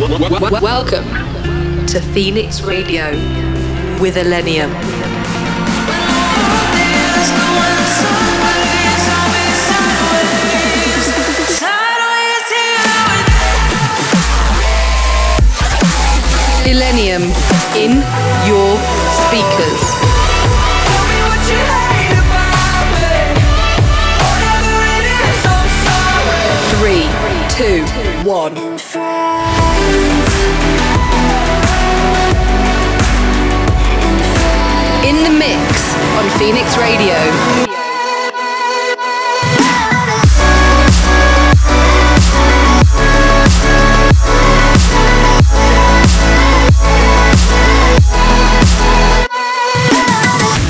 Welcome to Phoenix Radio with Illenium. Illenium in your speakers. Three, two, one. In the mix on Phoenix Radio.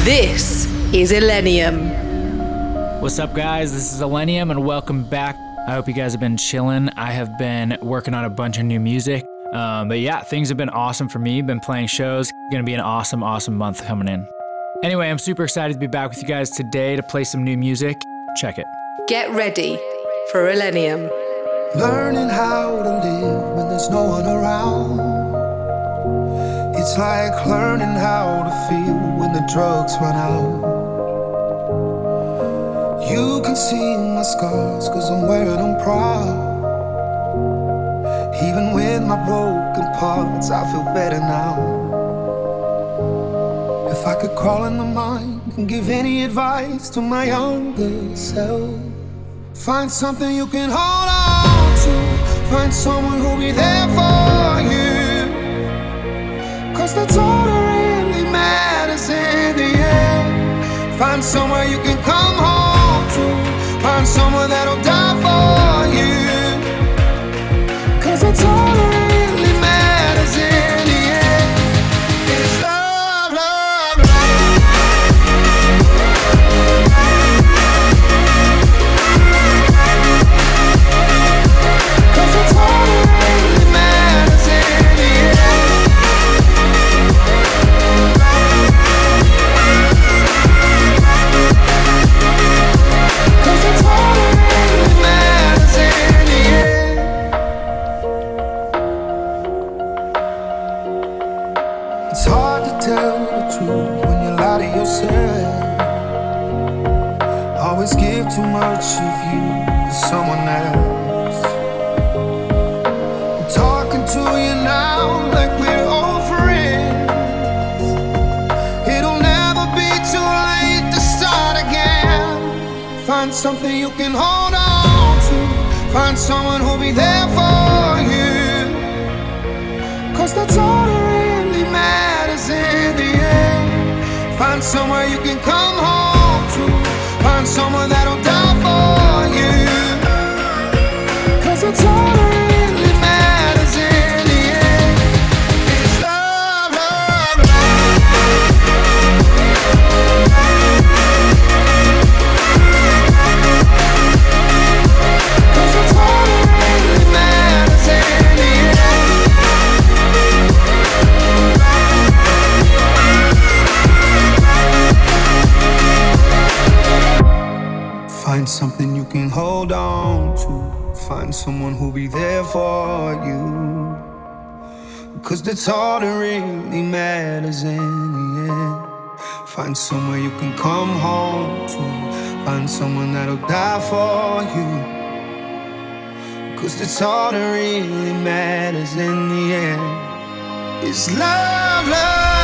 This is Illenium. What's up, guys? This is Illenium, and welcome back. I hope you guys have been chilling. I have been working on a bunch of new music. Um, but yeah, things have been awesome for me. Been playing shows. Gonna be an awesome, awesome month coming in. Anyway, I'm super excited to be back with you guys today to play some new music. Check it. Get ready for Illenium. Learning how to live when there's no one around. It's like learning how to feel when the drugs run out. You can see my scars, cause I'm wearing them proud. Even with my broken parts, I feel better now. I could crawl in the mind and give any advice to my younger self, find something you can hold on to, find someone who'll be there for you. Cause that's all that really matters in the end. Find somewhere you can come home to. Find someone that'll Find somewhere you can come Cause that's all that really matters in the end. Find somewhere you can come home to. Find someone that'll die for you. Cause that's all that really matters in the end. It's love, love,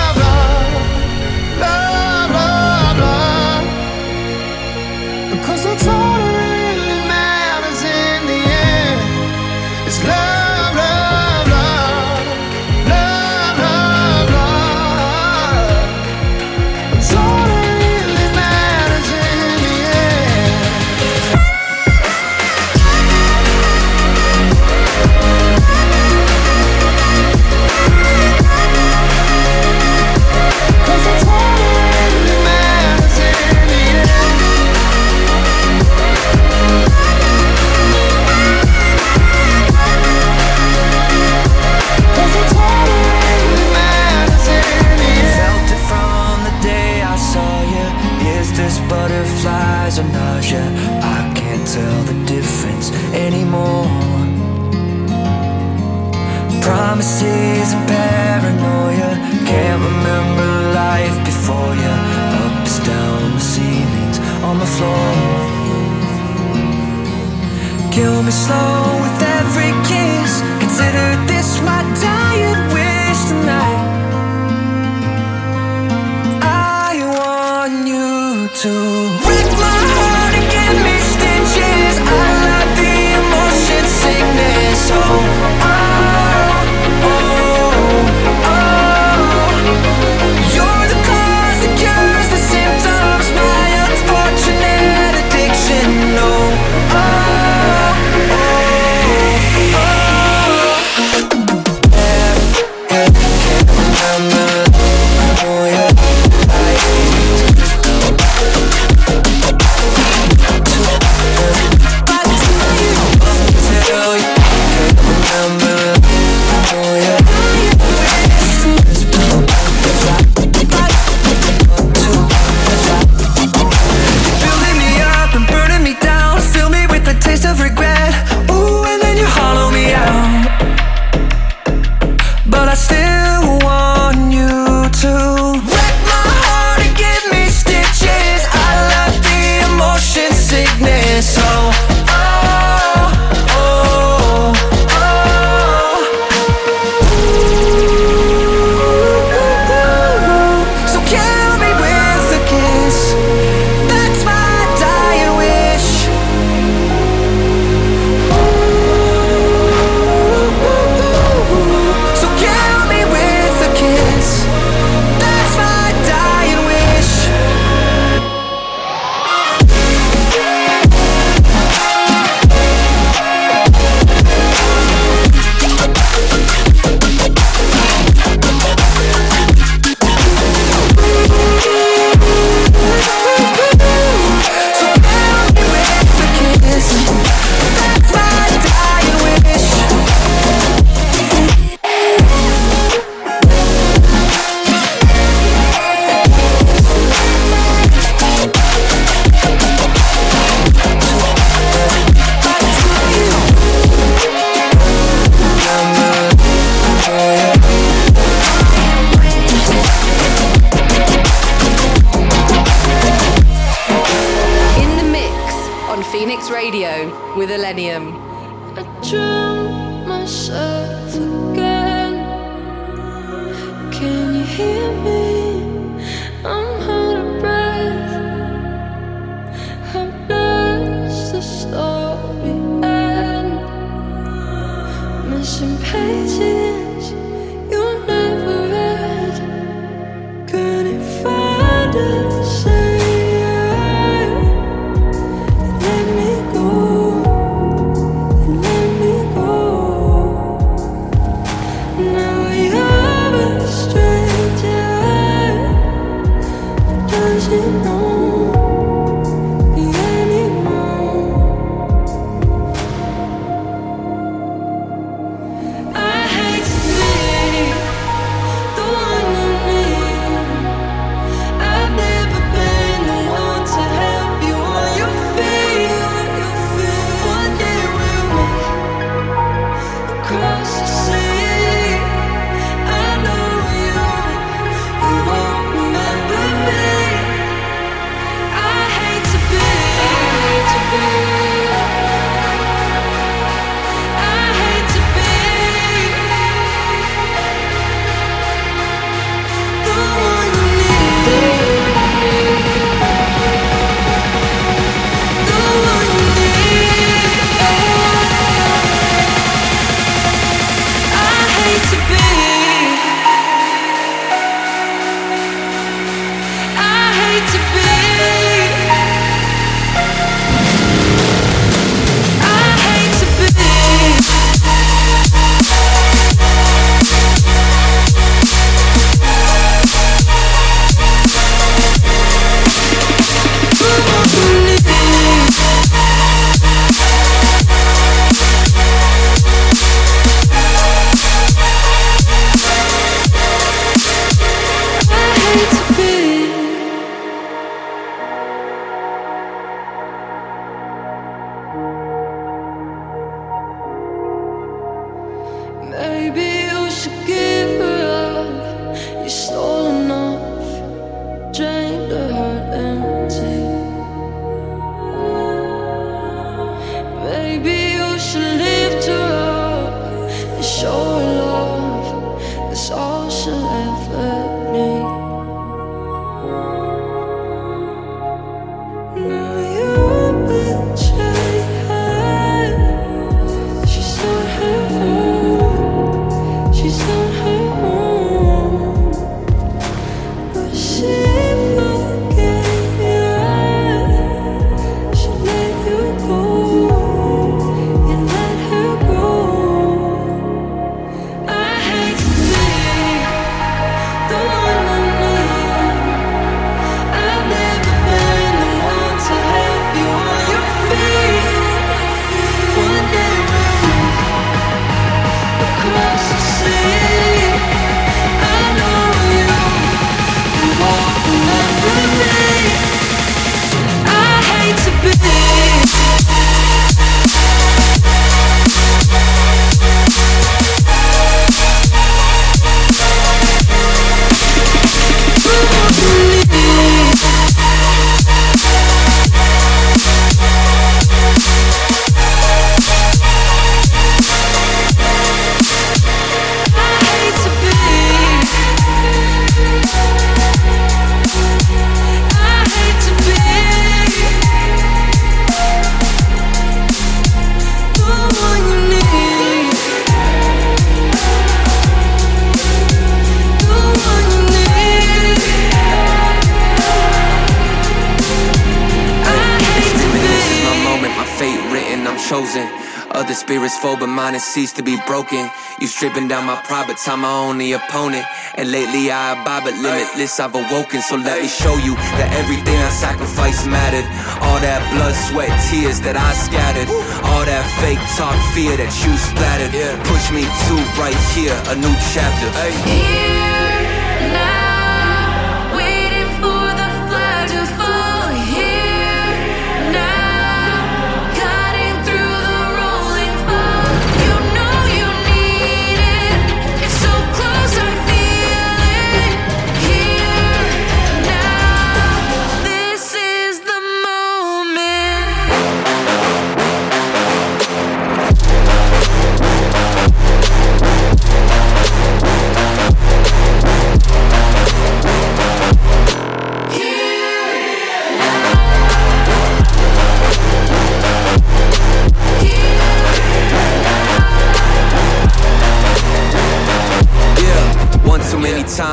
spirits fall, but mine has ceased to be broken. You stripping down my but time my only opponent. And lately I abide, but limitless I've awoken. So let me show you that everything I sacrificed mattered. All that blood, sweat, tears that I scattered. All that fake talk, fear that you splattered. Push me to right here, a new chapter.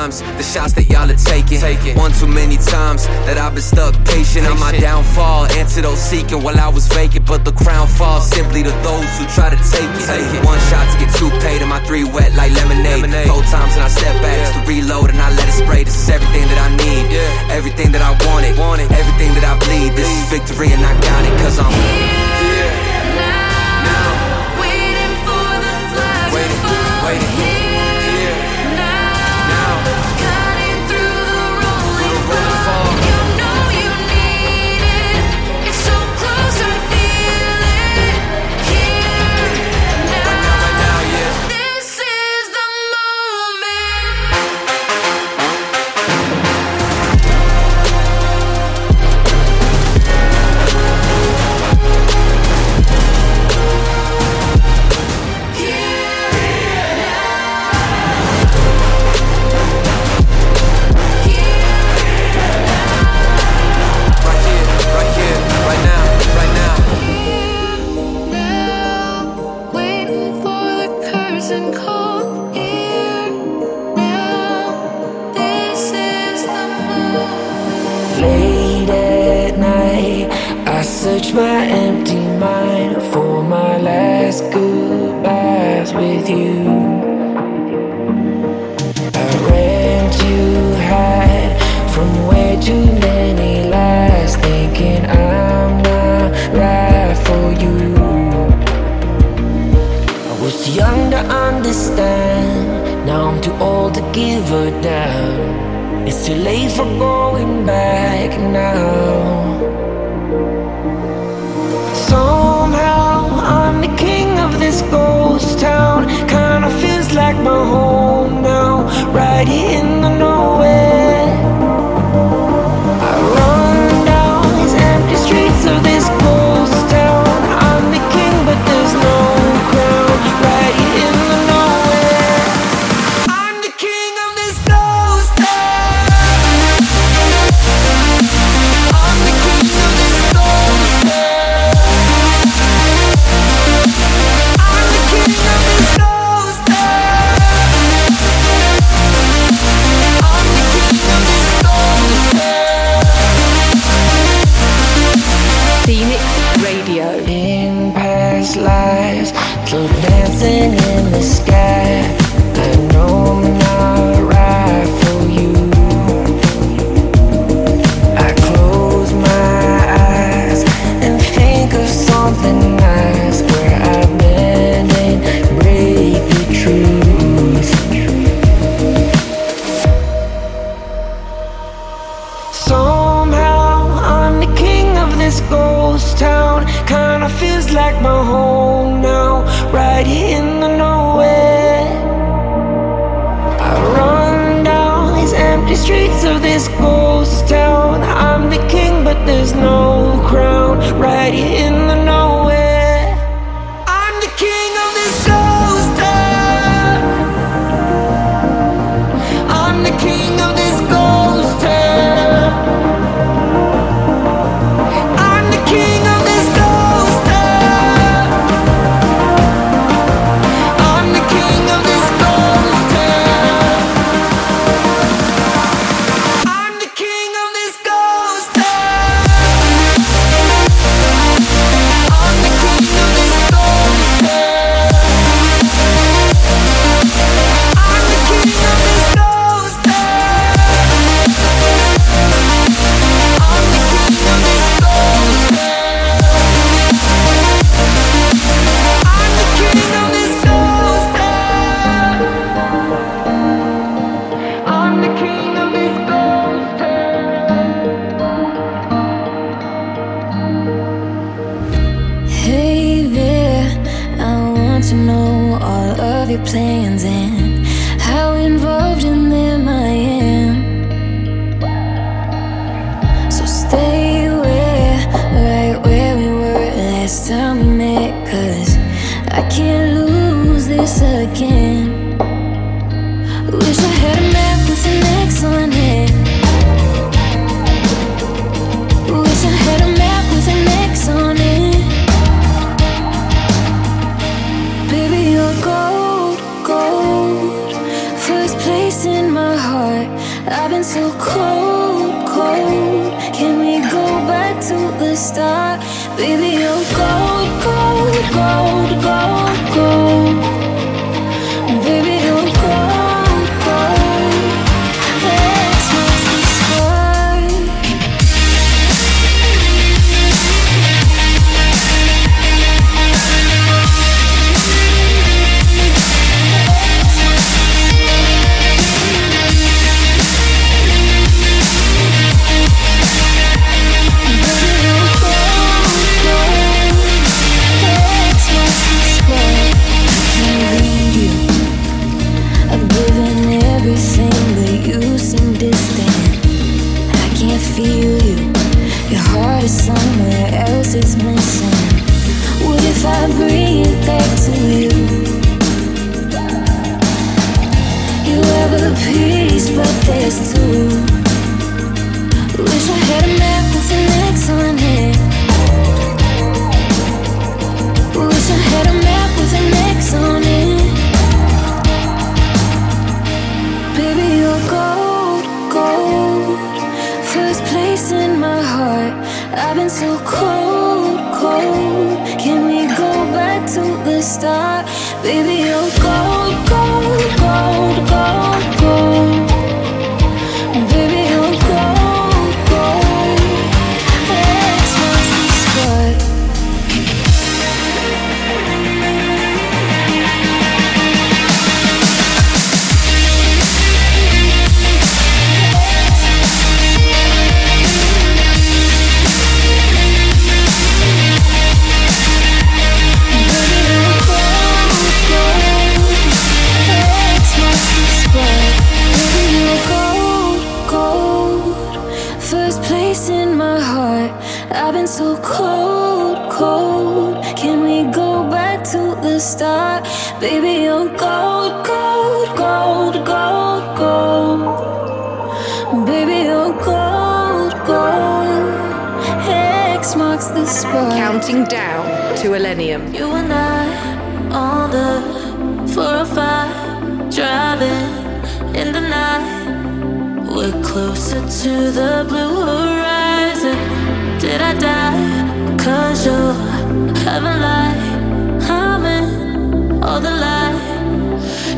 Times the shots that y'all are taking. One too many times that I've been stuck patient on my downfall. Antidote seeking while I was vacant, but the crown falls simply to those who try to take it. One shot to get two paid, and my three wet like lemonade. Cold times and I step back just to reload and I let it spray. This is everything that I need, yeah. everything that I wanted, wanted, everything that I bleed. This is victory and I got it, cause I'm here. Now, waiting for the flag to fall. waiting.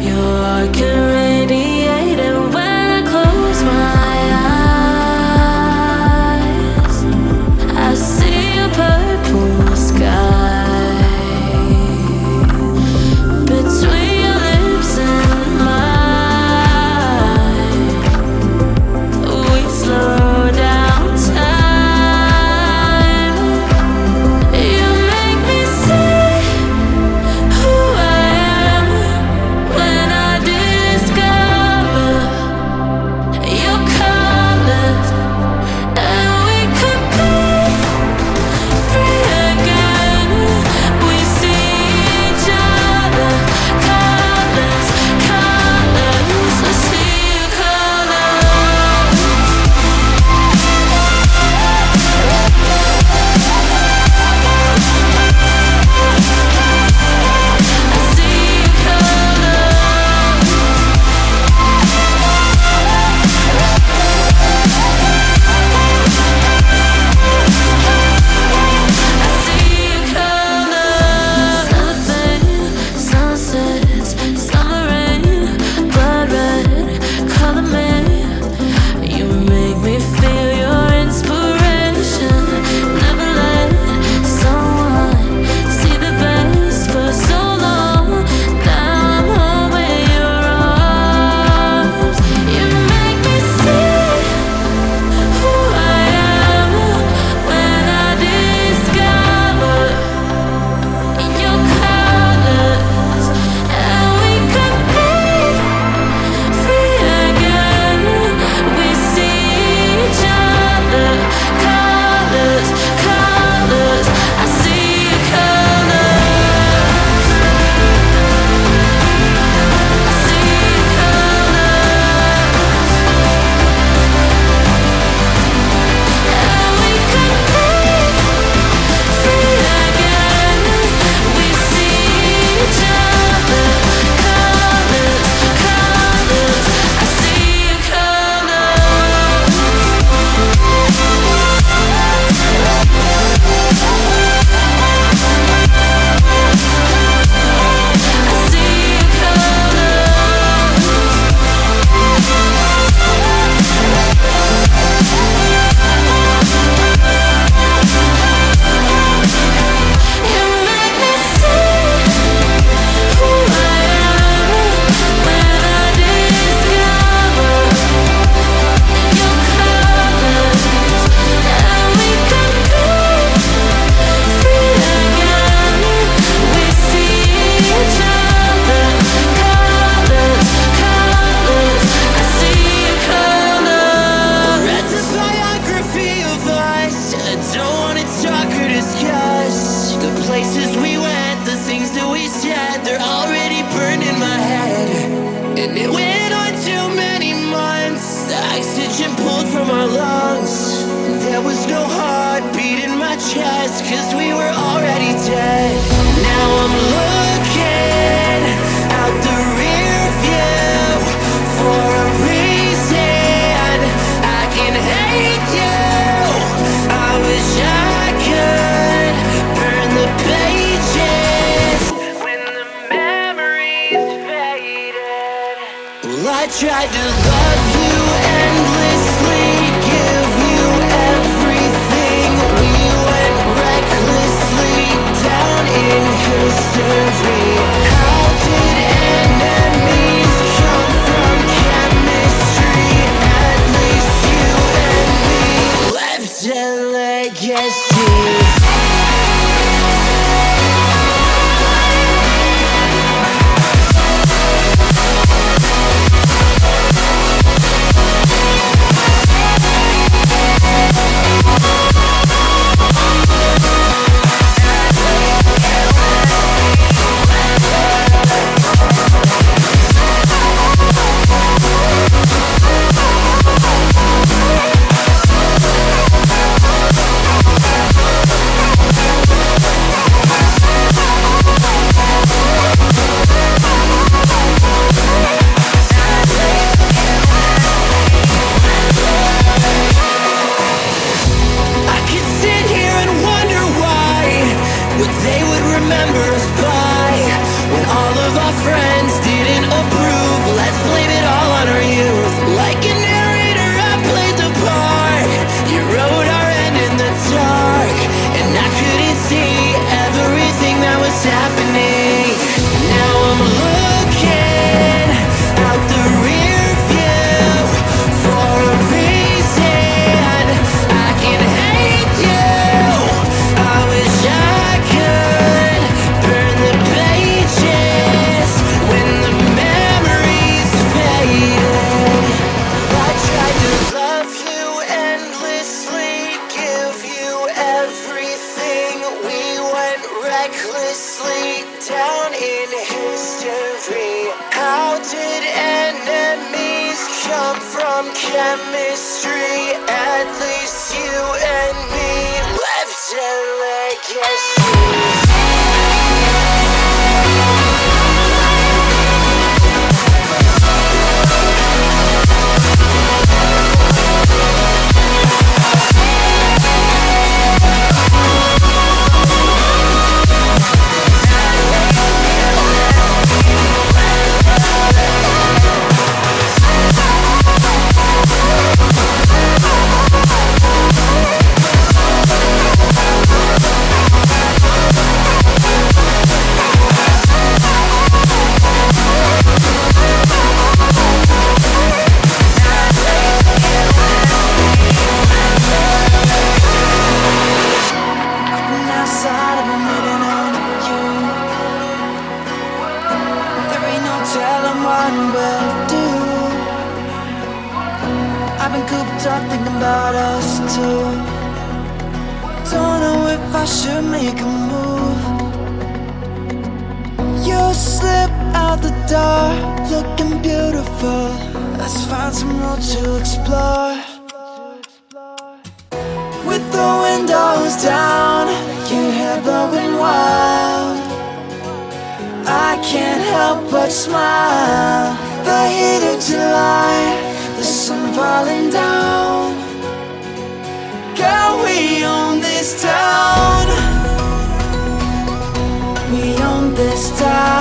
You're a tried to love you endlessly, give you everything. We went recklessly down in history. down in history. How did enemies come from chemistry? At least you and me left a legacy. should make a move. You slip out the door, looking beautiful. Let's find some road to explore. With the windows down, your hair blowing wild. I can't help but smile. The heat of July, the sun falling down. Girl, we this town. We own this town.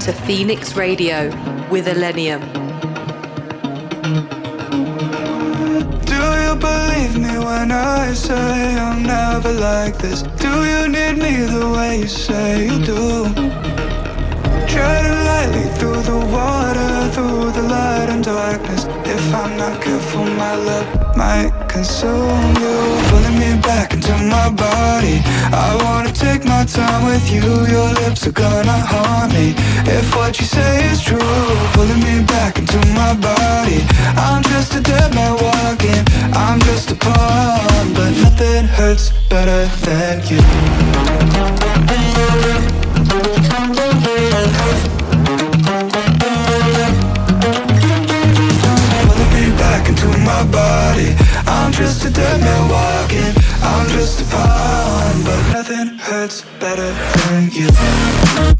to Phoenix Radio with Illenium. Do you believe me when I say I'm never like this? Do you need me the way you say you do? Treading lightly through the water, through the light and darkness. If I'm not careful, my love might consume you back into my body. I wanna take my time with you. Your lips are gonna haunt me. If what you say is true Pulling me back into my body. I'm just a dead man walking. I'm just a pawn But nothing hurts better than you. Pulling me back into my body. I'm just a dead man walking. I'm just a pawn, but nothing hurts better than you.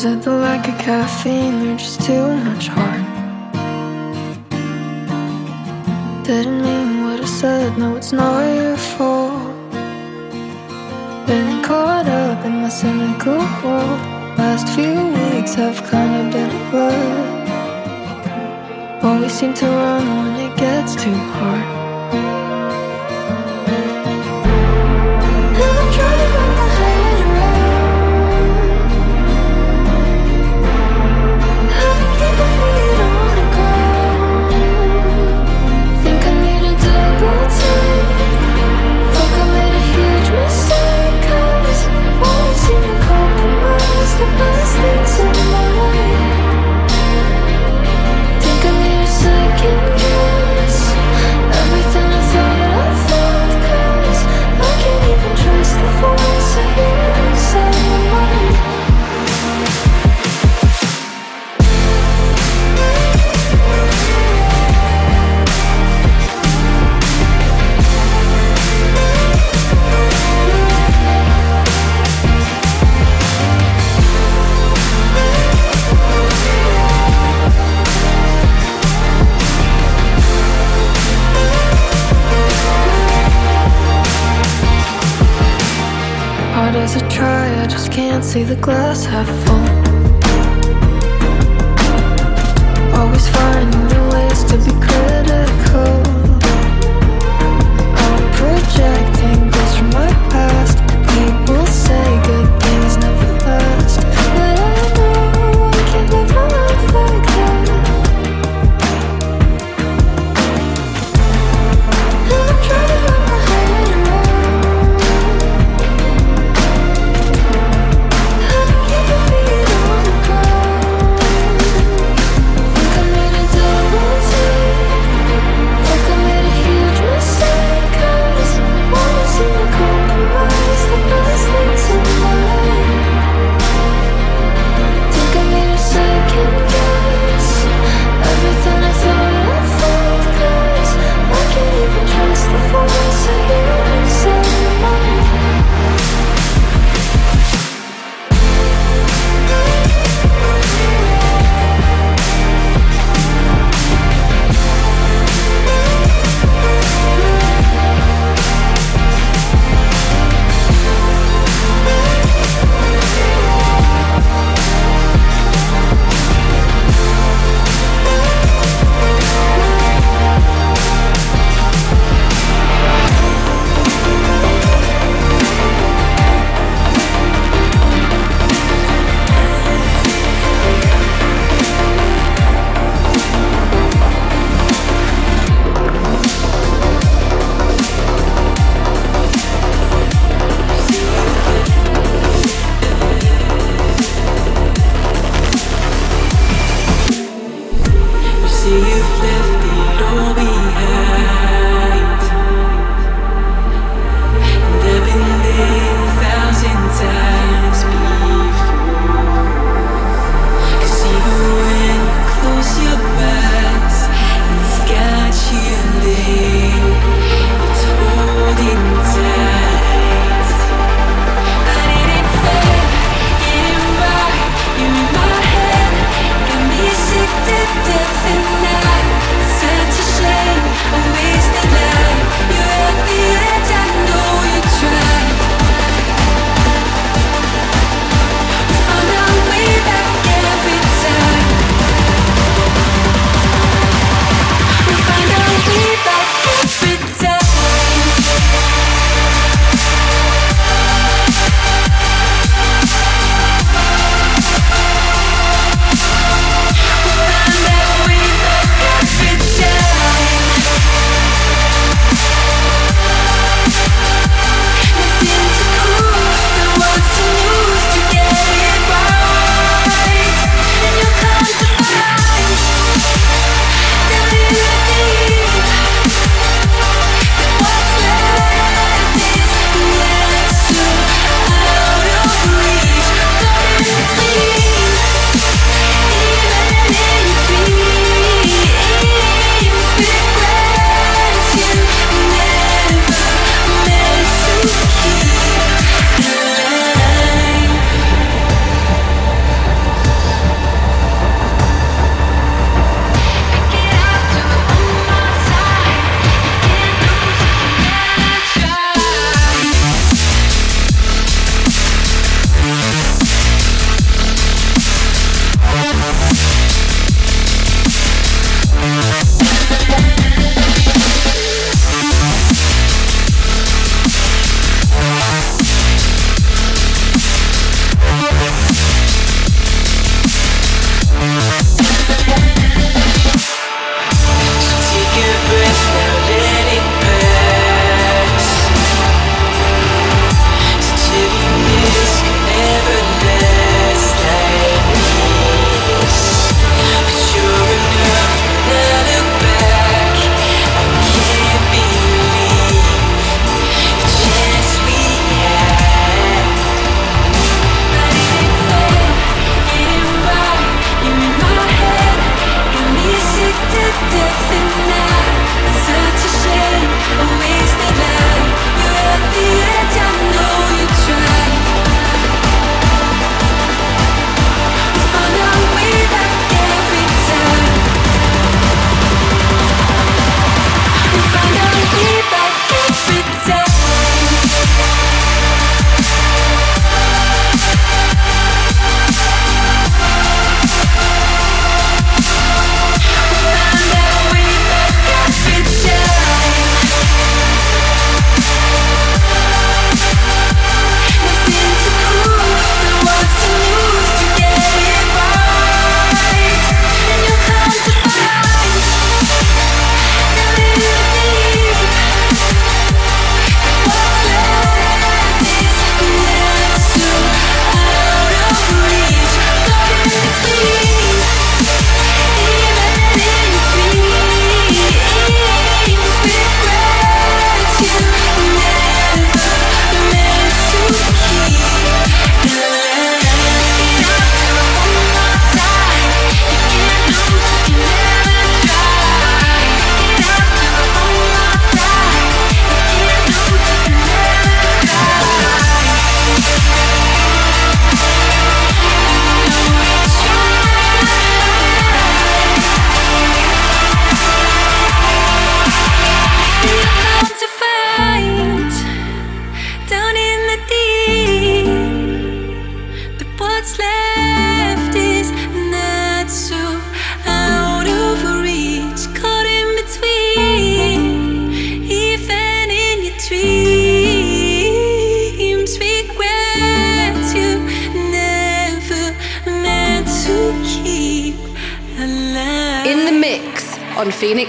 Is it the lack of caffeine or just too much heart? Didn't mean what I said, no, it's not your fault. Been caught up in my cynical world. Last few weeks have kinda been a blur. Always seem to run when it gets too hard. see the glass half full.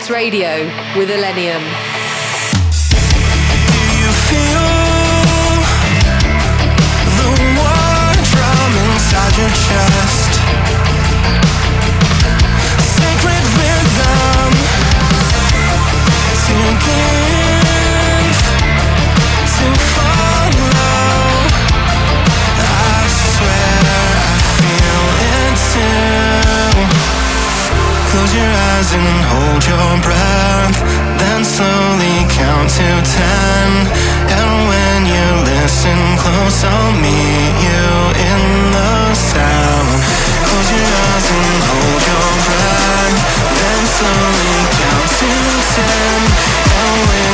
Radio with Illenium. eyes and hold your breath. Then slowly count to ten. And when you listen close, I'll meet you in the sound. Close your eyes and hold your breath. Then slowly count to ten. And when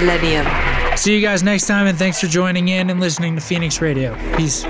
with Illenium. See you guys next time, and thanks for joining in and listening to Phoenix Radio. Peace.